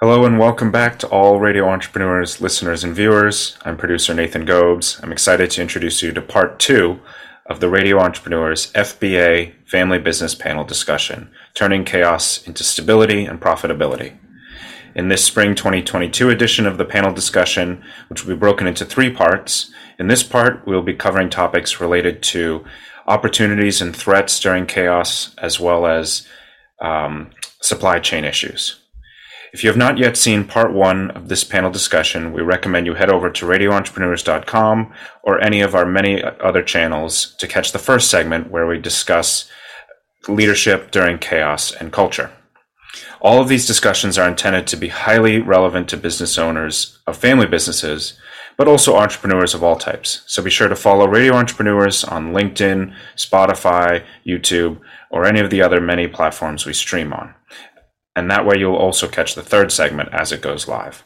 Hello and welcome back to all radio entrepreneurs, listeners, and viewers. I'm producer Nathan Gobes. I'm excited to introduce you to part two of the Radio Entrepreneurs FBA Family Business Panel discussion, turning chaos into stability and profitability. In this spring 2022 edition of the panel discussion, which will be broken into three parts, in this part we'll be covering topics related to opportunities and threats during chaos, as well as um, supply chain issues. If you have not yet seen part one of this panel discussion, we recommend you head over to radioentrepreneurs.com or any of our many other channels to catch the first segment where we discuss leadership during chaos and culture. All of these discussions are intended to be highly relevant to business owners of family businesses, but also entrepreneurs of all types. So be sure to follow Radio Entrepreneurs on LinkedIn, Spotify, YouTube, or any of the other many platforms we stream on and that way you'll also catch the third segment as it goes live.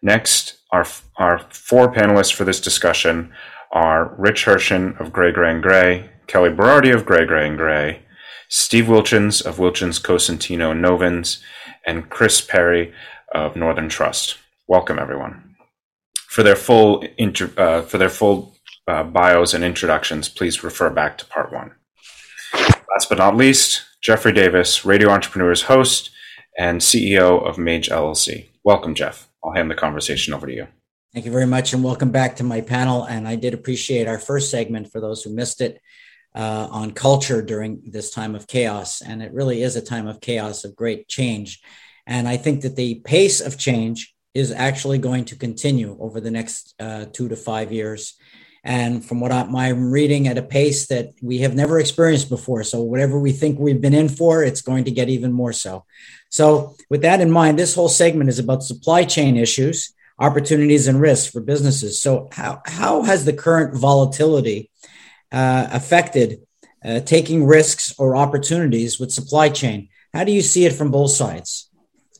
Next, our, our four panelists for this discussion are Rich Hirschen of Gray Gray and Gray, Kelly Berardi of Gray Gray and Gray, Steve Wilchins of Wilchins Cosentino and Novins, and Chris Perry of Northern Trust. Welcome, everyone. For their full inter, uh, for their full uh, bios and introductions, please refer back to part one. Last but not least, Jeffrey Davis, Radio Entrepreneurs host and CEO of Mage LLC. Welcome, Jeff. I'll hand the conversation over to you. Thank you very much, and welcome back to my panel. And I did appreciate our first segment for those who missed it uh, on culture during this time of chaos. And it really is a time of chaos, of great change. And I think that the pace of change is actually going to continue over the next uh, two to five years and from what I'm reading at a pace that we have never experienced before. So whatever we think we've been in for, it's going to get even more so. So with that in mind, this whole segment is about supply chain issues, opportunities and risks for businesses. So how, how has the current volatility uh, affected uh, taking risks or opportunities with supply chain? How do you see it from both sides?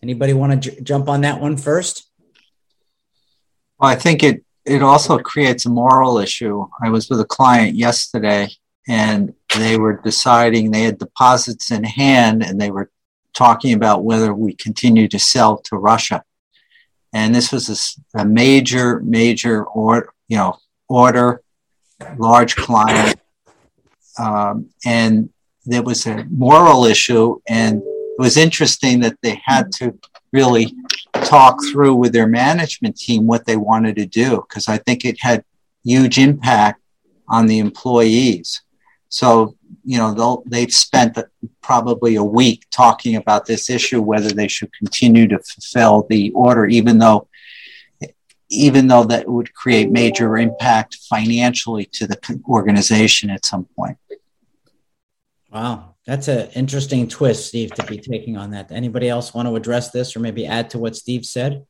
Anybody want to j- jump on that one first? Well, I think it it also creates a moral issue. I was with a client yesterday and they were deciding they had deposits in hand and they were talking about whether we continue to sell to Russia. And this was a, a major, major or you know order, large client, um, and there was a moral issue. And it was interesting that they had to really talk through with their management team what they wanted to do because I think it had huge impact on the employees. So, you know, they've spent probably a week talking about this issue, whether they should continue to fulfill the order, even though, even though that would create major impact financially to the organization at some point. Wow. That's an interesting twist, Steve, to be taking on that. Anybody else want to address this or maybe add to what Steve said?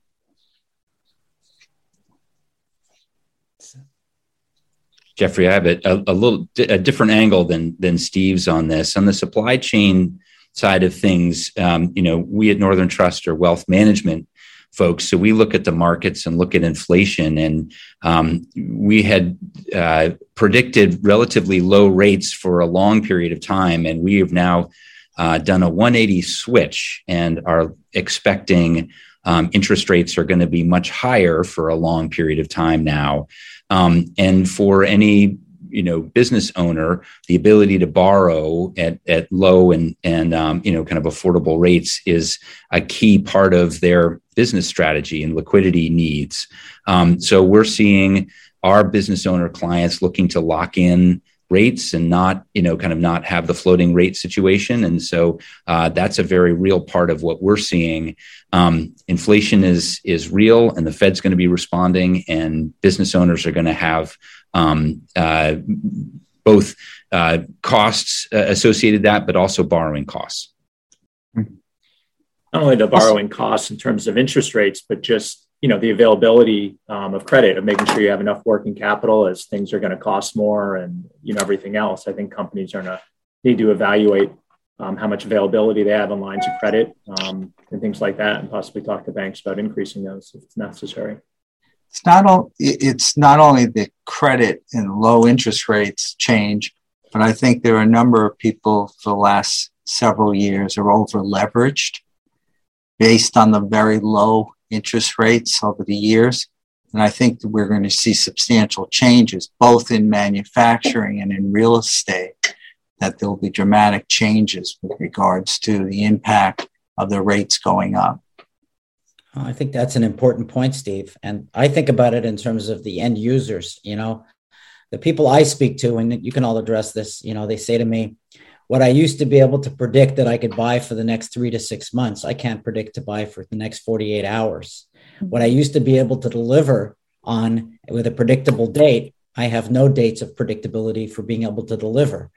Jeffrey, I have a, a, a little a different angle than than Steve's on this. On the supply chain side of things, um, you know, we at Northern Trust are wealth management folks. So we look at the markets and look at inflation, and um, we had uh, predicted relatively low rates for a long period of time, and we have now uh, done a 180 switch and are expecting um, interest rates are going to be much higher for a long period of time now. Um, and for any you know business owner the ability to borrow at, at low and and um, you know kind of affordable rates is a key part of their business strategy and liquidity needs. Um, so we're seeing our business owner clients looking to lock in rates and not you know kind of not have the floating rate situation. And so uh, that's a very real part of what we're seeing. Um, inflation is is real and the fed's going to be responding and business owners are going to have um, uh, both uh, costs uh, associated that, but also borrowing costs. Not only the borrowing costs in terms of interest rates, but just you know the availability um, of credit of making sure you have enough working capital as things are going to cost more and you know everything else. I think companies are going to need to evaluate um, how much availability they have on lines of credit um, and things like that, and possibly talk to banks about increasing those if it's necessary it's not all, it's not only the credit and low interest rates change, but I think there are a number of people for the last several years are over leveraged. based on the very low interest rates over the years. And I think that we're going to see substantial changes both in manufacturing and in real estate, that there'll be dramatic changes with regards to the impact of the rates going up. I think that's an important point, Steve. And I think about it in terms of the end users, you know, the people I speak to, and you can all address this, you know, they say to me, what I used to be able to predict that I could buy for the next three to six months, I can't predict to buy for the next 48 hours. Mm-hmm. What I used to be able to deliver on with a predictable date, I have no dates of predictability for being able to deliver.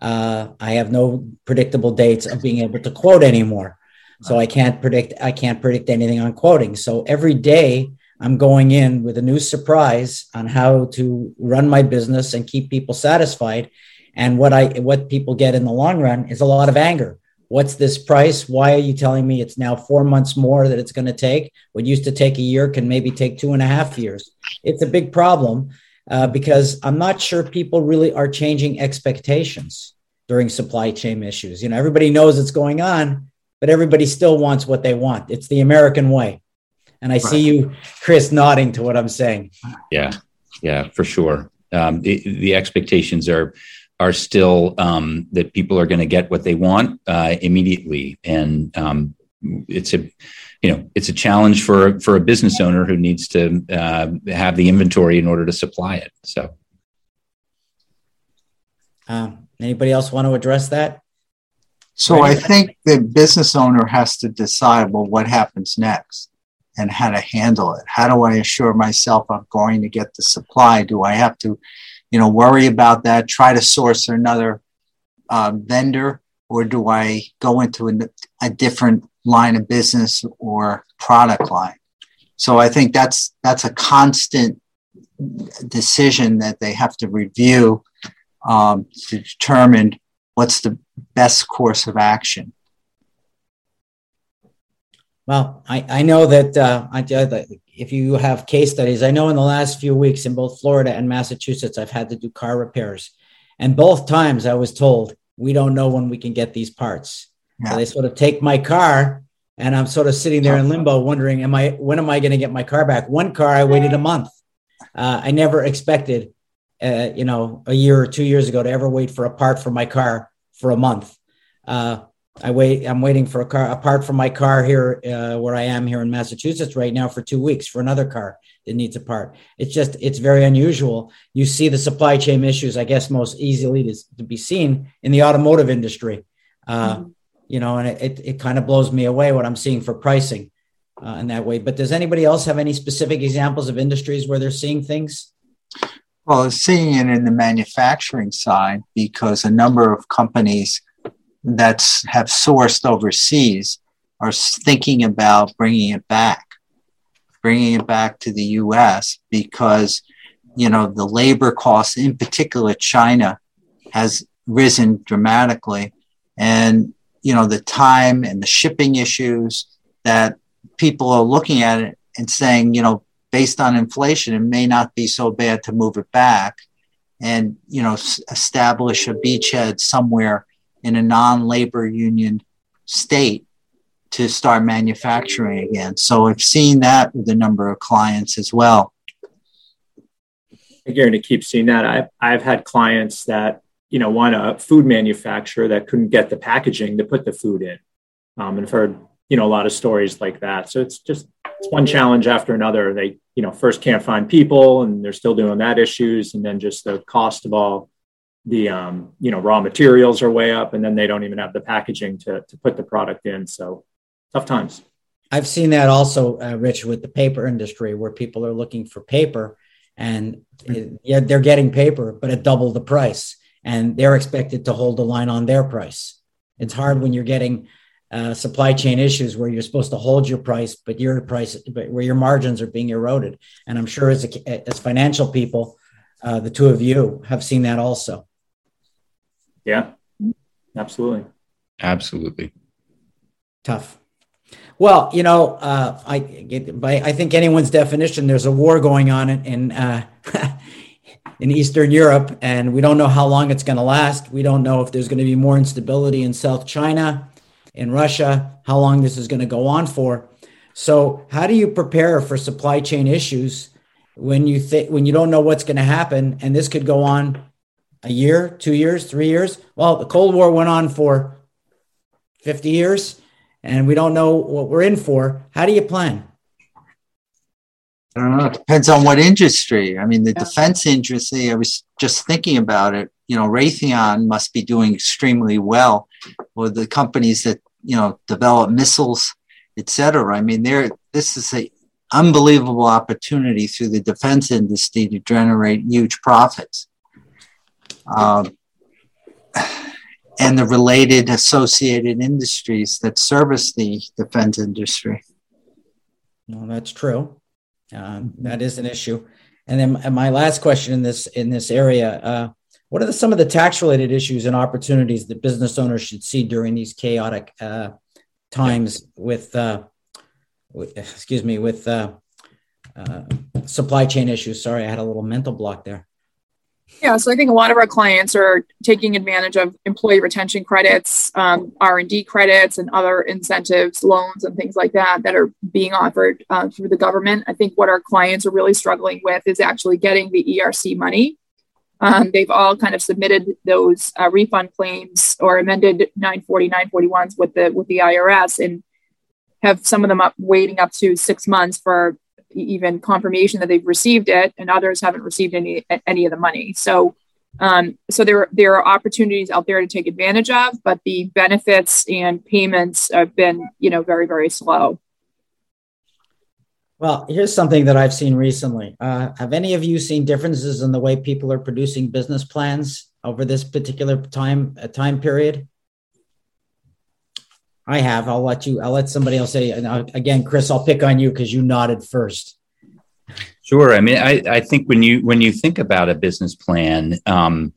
Uh, I have no predictable dates of being able to quote anymore. So I can't predict I can't predict anything on quoting. So every day I'm going in with a new surprise on how to run my business and keep people satisfied. And what I what people get in the long run is a lot of anger. What's this price? Why are you telling me it's now four months more that it's going to take? What used to take a year can maybe take two and a half years. It's a big problem uh, because I'm not sure people really are changing expectations during supply chain issues. You know, everybody knows it's going on, but everybody still wants what they want. It's the American way. And I right. see you, Chris, nodding to what I'm saying. Yeah, yeah, for sure. Um, the, the, expectations are are still um, that people are going to get what they want uh, immediately, and um, it's a you know it's a challenge for for a business owner who needs to uh, have the inventory in order to supply it. So, uh, anybody else want to address that? So I think the business owner has to decide well, what happens next and how to handle it. How do I assure myself I'm going to get the supply? Do I have to, you know, worry about that, try to source another uh, vendor, or do I go into a, a different line of business or product line? So I think that's that's a constant decision that they have to review um, to determine what's the best course of action? Well, I, I know that uh, I, if you have case studies, I know in the last few weeks in both Florida and Massachusetts, I've had to do car repairs. And both times I was told, we don't know when we can get these parts. Yeah. So they sort of take my car and I'm sort of sitting there in limbo wondering, am I, when am I going to get my car back? One car, I waited a month. Uh, I never expected, uh, you know, a year or two years ago to ever wait for a part for my car for a month. Uh, I wait. I'm waiting for a car apart from my car here, uh, where I am here in Massachusetts right now for two weeks for another car that needs a part. It's just it's very unusual. You see the supply chain issues, I guess, most easily to, to be seen in the automotive industry. Uh, mm-hmm. You know, and it, it, it kind of blows me away what I'm seeing for pricing uh, in that way. But does anybody else have any specific examples of industries where they're seeing things? Well, seeing it in the manufacturing side because a number of companies that have sourced overseas are thinking about bringing it back, bringing it back to the U.S. because you know the labor costs, in particular, China has risen dramatically, and you know the time and the shipping issues that people are looking at it and saying, you know, based on inflation, it may not be so bad to move it back and you know establish a beachhead somewhere in a non-labor union state to start manufacturing again. So I've seen that with a number of clients as well. You're going to keep seeing that. I've, I've had clients that, you know, want a food manufacturer that couldn't get the packaging to put the food in. Um, and I've heard, you know, a lot of stories like that. So it's just it's one challenge after another. They, you know, first can't find people and they're still doing that issues. And then just the cost of all the, um, you know, raw materials are way up and then they don't even have the packaging to, to put the product in. So tough times. I've seen that also, uh, Rich, with the paper industry where people are looking for paper and it, yeah, they're getting paper, but at double the price and they're expected to hold the line on their price. It's hard when you're getting uh, supply chain issues where you're supposed to hold your price, but your price, but where your margins are being eroded. And I'm sure as a, as financial people, uh, the two of you have seen that also. Yeah, absolutely, absolutely. Tough. Well, you know, uh, I by I think anyone's definition, there's a war going on in in, uh, in Eastern Europe, and we don't know how long it's going to last. We don't know if there's going to be more instability in South China in Russia, how long this is going to go on for. So, how do you prepare for supply chain issues when you think when you don't know what's going to happen and this could go on a year, 2 years, 3 years? Well, the Cold War went on for 50 years and we don't know what we're in for. How do you plan? I don't know. It depends on what industry. I mean, the yeah. defense industry, I was just thinking about it. You know, Raytheon must be doing extremely well, or the companies that, you know, develop missiles, et cetera. I mean, there, this is a unbelievable opportunity through the defense industry to generate huge profits. Um, and the related associated industries that service the defense industry. Well, that's true. Um, that is an issue. And then my last question in this in this area: uh, What are the, some of the tax related issues and opportunities that business owners should see during these chaotic uh, times with, uh, with, excuse me, with uh, uh, supply chain issues? Sorry, I had a little mental block there. Yeah, so I think a lot of our clients are taking advantage of employee retention credits, um, R and D credits, and other incentives, loans, and things like that that are being offered uh, through the government. I think what our clients are really struggling with is actually getting the ERC money. Um, they've all kind of submitted those uh, refund claims or amended 940, 941s with the with the IRS, and have some of them up waiting up to six months for even confirmation that they've received it, and others haven't received any any of the money. So, um, so there there are opportunities out there to take advantage of, but the benefits and payments have been you know very very slow. Well, here's something that I've seen recently. Uh, have any of you seen differences in the way people are producing business plans over this particular time uh, time period? I have. I'll let you. I'll let somebody else say. And again, Chris, I'll pick on you because you nodded first. Sure. I mean, I, I think when you when you think about a business plan, um,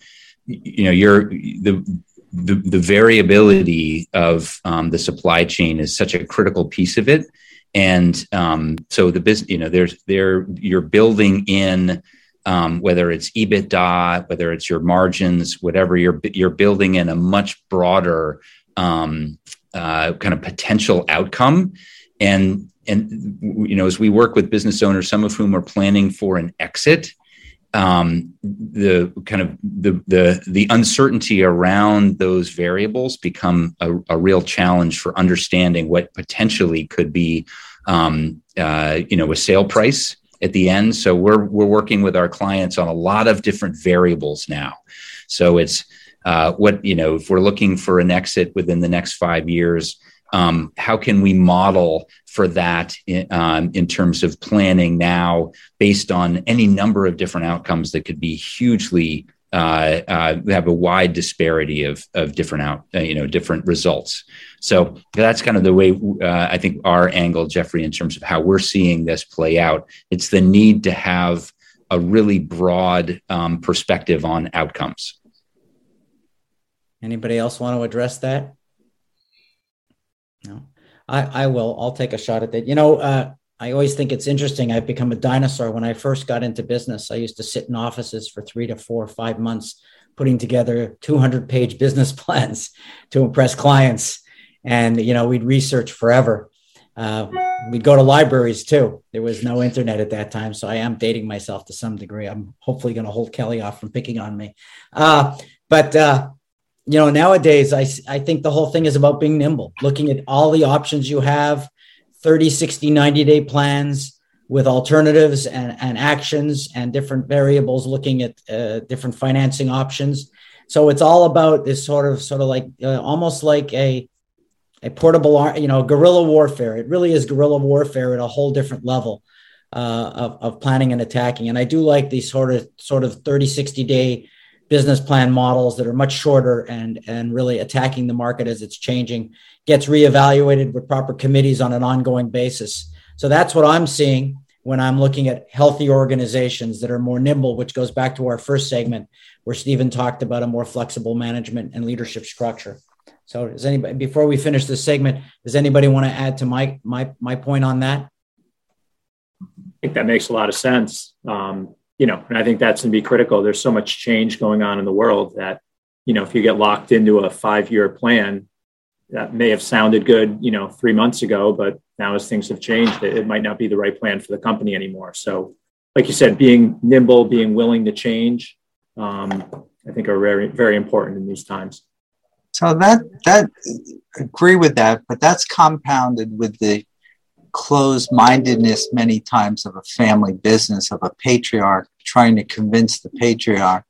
you know, you're the the, the variability of um, the supply chain is such a critical piece of it, and um, so the business, you know, there's there you're building in. Um, whether it's EBITDA, whether it's your margins, whatever you're you're building in a much broader um, uh, kind of potential outcome and and you know as we work with business owners some of whom are planning for an exit um, the kind of the, the the uncertainty around those variables become a, a real challenge for understanding what potentially could be um, uh, you know a sale price at the end. So we're we're working with our clients on a lot of different variables now. So it's uh, what you know if we're looking for an exit within the next five years um, how can we model for that in, um, in, terms of planning now based on any number of different outcomes that could be hugely uh, uh, have a wide disparity of, of different out uh, you know different results. So that's kind of the way uh, i think our angle jeffrey in terms of how we're seeing this play out. It's the need to have a really broad um, perspective on outcomes. Anybody else want to address that? No, I, I will. I'll take a shot at that. You know, uh, I always think it's interesting. I've become a dinosaur. When I first got into business, I used to sit in offices for three to four five months, putting together 200 page business plans to impress clients. And, you know, we'd research forever. Uh, we'd go to libraries too. There was no internet at that time. So I am dating myself to some degree. I'm hopefully going to hold Kelly off from picking on me. Uh, but, uh, you know, nowadays, I, I think the whole thing is about being nimble, looking at all the options you have 30, 60, 90 day plans with alternatives and, and actions and different variables, looking at uh, different financing options. So it's all about this sort of, sort of like uh, almost like a, a portable, you know, guerrilla warfare. It really is guerrilla warfare at a whole different level uh, of, of planning and attacking. And I do like these sort of, sort of 30, 60 day business plan models that are much shorter and and really attacking the market as it's changing gets reevaluated with proper committees on an ongoing basis. So that's what i'm seeing when i'm looking at healthy organizations that are more nimble which goes back to our first segment where stephen talked about a more flexible management and leadership structure. So does anybody before we finish this segment does anybody want to add to my my my point on that? I think that makes a lot of sense. Um, you know, and I think that's going to be critical. There's so much change going on in the world that, you know, if you get locked into a five year plan, that may have sounded good, you know, three months ago, but now as things have changed, it, it might not be the right plan for the company anymore. So, like you said, being nimble, being willing to change, um, I think are very, very important in these times. So that that agree with that, but that's compounded with the closed-mindedness many times of a family business of a patriarch trying to convince the patriarch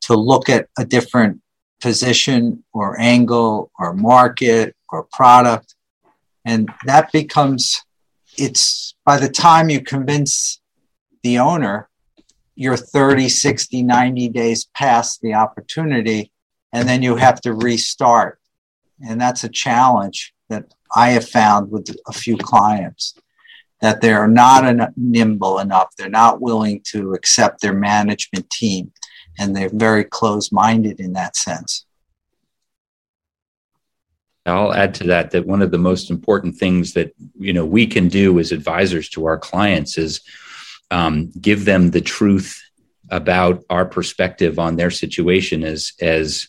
to look at a different position or angle or market or product. And that becomes, it's by the time you convince the owner, you're 30, 60, 90 days past the opportunity, and then you have to restart. And that's a challenge that I have found with a few clients that they're not en- nimble enough. They're not willing to accept their management team, and they're very close minded in that sense. I'll add to that that one of the most important things that you know we can do as advisors to our clients is um, give them the truth about our perspective on their situation as as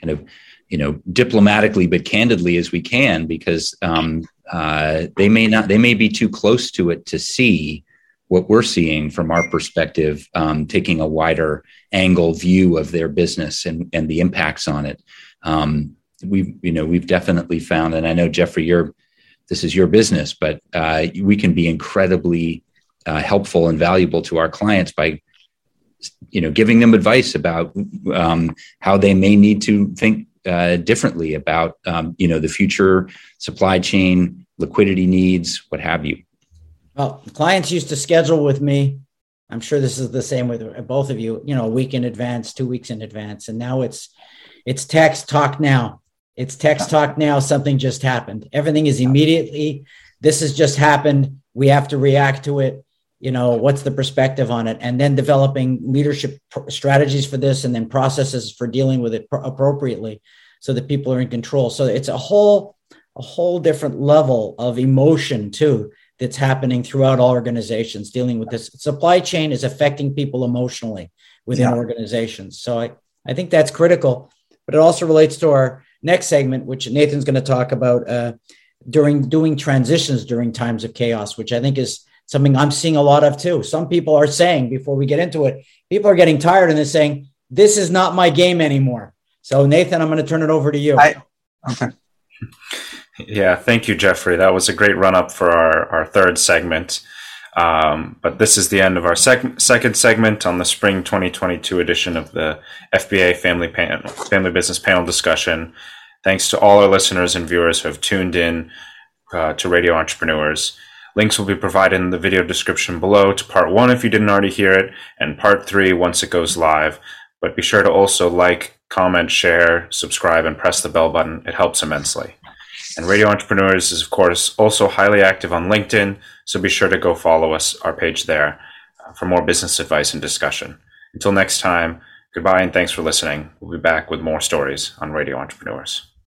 kind of you know diplomatically but candidly as we can because um, uh, they may not they may be too close to it to see what we're seeing from our perspective um, taking a wider angle view of their business and and the impacts on it. Um, we've you know we've definitely found, and I know Jeffrey, you're this is your business, but uh, we can be incredibly uh, helpful and valuable to our clients by you know giving them advice about um, how they may need to think uh, differently about um, you know the future supply chain liquidity needs what have you well clients used to schedule with me i'm sure this is the same with both of you you know a week in advance two weeks in advance and now it's it's text talk now it's text talk now. Something just happened. Everything is immediately. This has just happened. We have to react to it. You know, what's the perspective on it? And then developing leadership strategies for this and then processes for dealing with it appropriately so that people are in control. So it's a whole, a whole different level of emotion too that's happening throughout all organizations dealing with this. Supply chain is affecting people emotionally within yeah. organizations. So I, I think that's critical, but it also relates to our next segment, which Nathan's going to talk about uh, during doing transitions during times of chaos, which I think is something I'm seeing a lot of too. Some people are saying before we get into it, people are getting tired and they're saying, "This is not my game anymore." So, Nathan, I'm going to turn it over to you. I, okay. Yeah, thank you, Jeffrey. That was a great run up for our, our third segment. Um, but this is the end of our sec- second segment on the spring 2022 edition of the FBA Family Pan- Family Business Panel discussion. Thanks to all our listeners and viewers who have tuned in uh, to Radio Entrepreneurs. Links will be provided in the video description below to part one if you didn't already hear it, and part three once it goes live. But be sure to also like, comment, share, subscribe, and press the bell button. It helps immensely. And Radio Entrepreneurs is, of course, also highly active on LinkedIn, so be sure to go follow us, our page there, uh, for more business advice and discussion. Until next time, goodbye and thanks for listening. We'll be back with more stories on Radio Entrepreneurs.